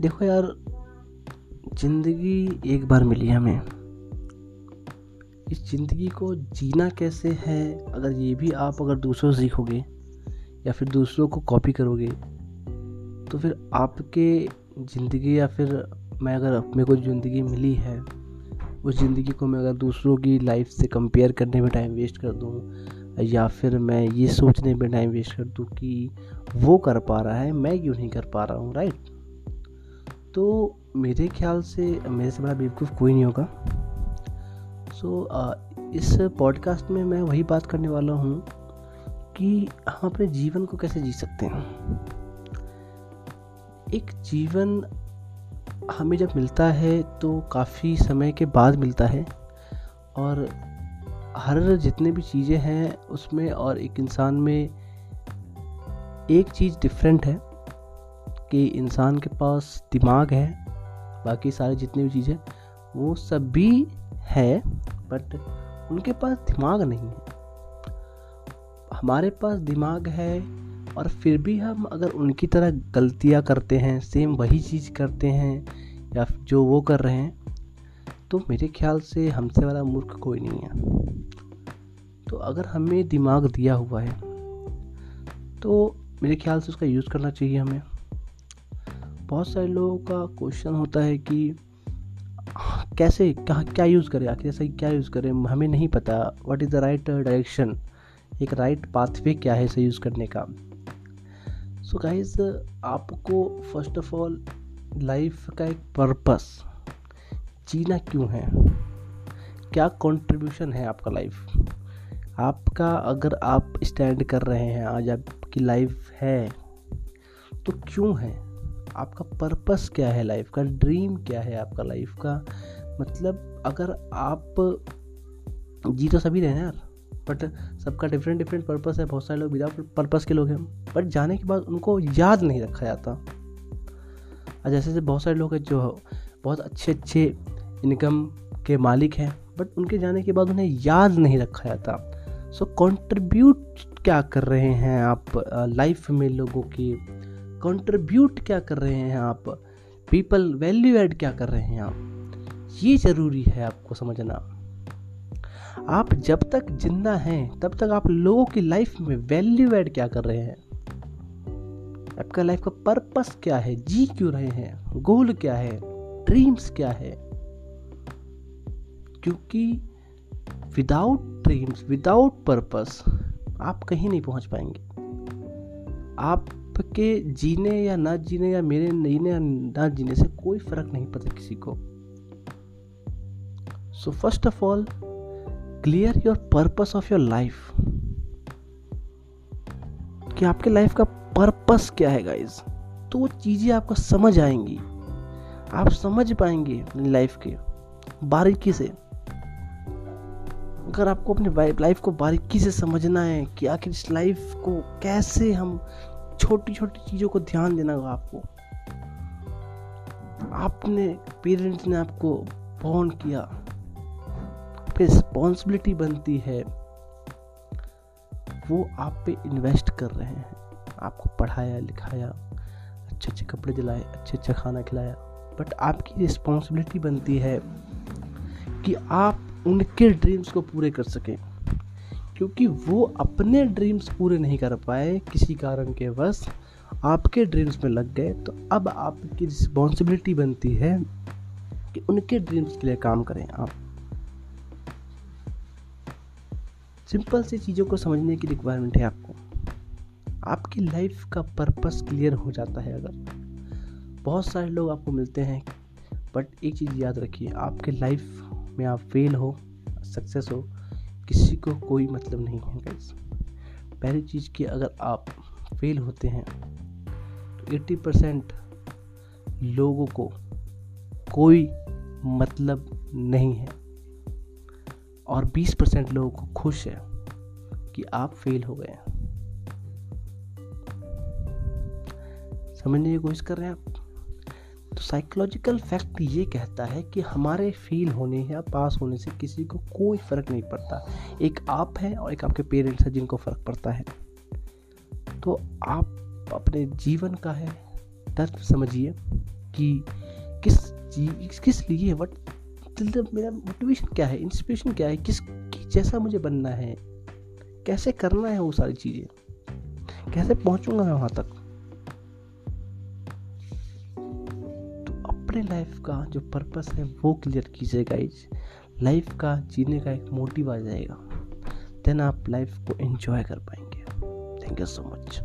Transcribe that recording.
देखो यार, ज़िंदगी एक बार मिली हमें। इस ज़िंदगी को जीना कैसे है, अगर ये भी आप अगर दूसरों से सीखोगे, या फिर दूसरों को कॉपी करोगे तो फिर आपके ज़िंदगी या फिर मैं अगर मेरे को ज़िंदगी मिली है, उस ज़िंदगी को मैं अगर दूसरों की लाइफ से कंपेयर करने में टाइम वेस्ट कर दूँ, या फिर मैं ये सोचने में टाइम वेस्ट कर दूँ कि वो कर पा रहा है, मैं क्यों नहीं कर पा रहा हूँ राइट तो मेरे ख्याल से मेरे से बड़ा बेवकूफ़ कोई नहीं होगा। सो so, इस पॉडकास्ट में मैं वही बात करने वाला हूँ कि हम अपने जीवन को कैसे जी सकते हैं। एक जीवन हमें जब मिलता है तो काफ़ी समय के बाद मिलता है और हर जितने भी चीज़ें हैं उसमें और एक इंसान में एक चीज़ डिफरेंट है। कि इंसान के पास दिमाग है, बाकी सारे जितनी भी चीज़ें, वो सब भी है बट उनके पास दिमाग नहीं है। हमारे पास दिमाग है और फिर भी हम अगर उनकी तरह गलतियाँ करते हैं सेम वही चीज़ करते हैं, या जो वो कर रहे हैं तो मेरे ख्याल से हमसे वाला मूर्ख कोई नहीं है। तो अगर हमें दिमाग दिया हुआ है तो मेरे ख्याल से उसका यूज़ करना चाहिए हमें। बहुत सारे लोगों का क्वेश्चन होता है कि कैसे, कहाँ, क्या यूज़ करें आखिर सही क्या यूज़ करें, हमें नहीं पता। What is the right direction एक राइट पाथवे क्या है इसे यूज़ करने का? सो so गाइज़ आपको फ़र्स्ट ऑफ़ ऑल लाइफ का एक पर्पस जीना क्यों है? क्या कंट्रीब्यूशन है आपका लाइफ आपका अगर आप स्टैंड कर रहे हैं, आज आपकी लाइफ है तो क्यों है? आपका पर्पस क्या है लाइफ का? ड्रीम क्या है आपका लाइफ का? मतलब अगर आप जी तो सभी रहे हैं यार बट सबका डिफरेंट डिफरेंट पर्पस है बहुत सारे लोग विदाउट पर्पस के लोग हैं बट जाने के बाद उनको याद नहीं रखा जाता। और जैसे जैसे बहुत सारे लोग हैं जो बहुत अच्छे अच्छे इनकम के मालिक हैं बट उनके जाने के बाद उन्हें याद नहीं रखा जाता। सो so, कंट्रीब्यूट क्या कर रहे हैं आप लाइफ में लोगों की? कंट्रीब्यूट क्या कर रहे हैं आप? पीपल वैल्यू ऐड क्या कर रहे हैं आप? ये ज़रूरी है आपको समझना। आप जब तक ज़िंदा हैं, तब तक आप लोगों की लाइफ में वैल्यू ऐड क्या कर रहे हैं? आपका लाइफ का पर्पस क्या है? जी क्यों रहे हैं? गोल क्या है? ड्रीम्स क्या है? क्योंकि विदाउट ड्रीम्स विदाउट पर्पस आप कहीं नहीं पहुँच पाएँगे। आपके जीने या ना जीने या मेरे जीने या ना जीने से कोई फ़र्क नहीं पड़ता किसी को। So first of all clear your purpose of your life कि आपके लाइफ का पर्पस क्या है गाइज़ तो वो चीज़ें आपको समझ आएँगी। आप समझ पाएँगे अपनी लाइफ के बारीकी से। अगर आपको अपनी लाइफ को बारीकी से समझना है कि आखिर इस लाइफ को कैसे हम छोटी छोटी चीज़ों को ध्यान देना होगा आपको। आपने पेरेंट्स ने आपको बॉन्ड किया। रिस्पॉन्सिबिलिटी बनती है। वो आप पे इन्वेस्ट कर रहे हैं। आपको पढ़ाया, लिखाया अच्छे अच्छे कपड़े दिलाए अच्छे अच्छा खाना खिलाया। बट आपकी रिस्पॉन्सिबिलिटी बनती है कि आप उनके ड्रीम्स को पूरे कर सकें। क्योंकि वो अपने ड्रीम्स पूरे नहीं कर पाए किसी कारण के बस आपके ड्रीम्स में लग गए। तो अब आपकी रिस्पॉन्सिबिलिटी बनती है कि उनके ड्रीम्स के लिए काम करें आप। सिंपल सी चीज़ों को समझने की रिक्वायरमेंट है आपको। आपकी लाइफ का पर्पस क्लियर हो जाता है अगर। बहुत सारे लोग आपको मिलते हैं बट एक चीज़ याद रखिए, आपके लाइफ में आप फेल हो सक्सेस हो किसी को कोई मतलब नहीं है गैस पहली चीज़ कि अगर आप फेल होते हैं तो 80 परसेंट लोगों को कोई मतलब नहीं है. और 20 परसेंट लोगों को खुश है कि आप फेल हो गए समझने की कोशिश कर रहे हैं आप? तो साइकोलॉजिकल फैक्ट ये कहता है कि हमारे फेल होने या पास होने से किसी को कोई फ़र्क नहीं पड़ता। एक आप है और एक आपके पेरेंट्स हैं जिनको फ़र्क पड़ता है। तो आप अपने जीवन का है दर्द समझिए कि किस चीज़, किस लिए वट मेरा मोटिवेशन क्या है इंस्पिरेशन क्या है, किस जैसा मुझे बनना है, कैसे करना है वो सारी चीज़ें, कैसे पहुंचूँगा मैं वहाँ तक? अपने लाइफ का जो पर्पस है, वो क्लियर कीजिए गाइज़ लाइफ का जीने का एक मोटिव आ जाएगा. देन आप लाइफ को एंजॉय कर पाएँगे. Thank you so much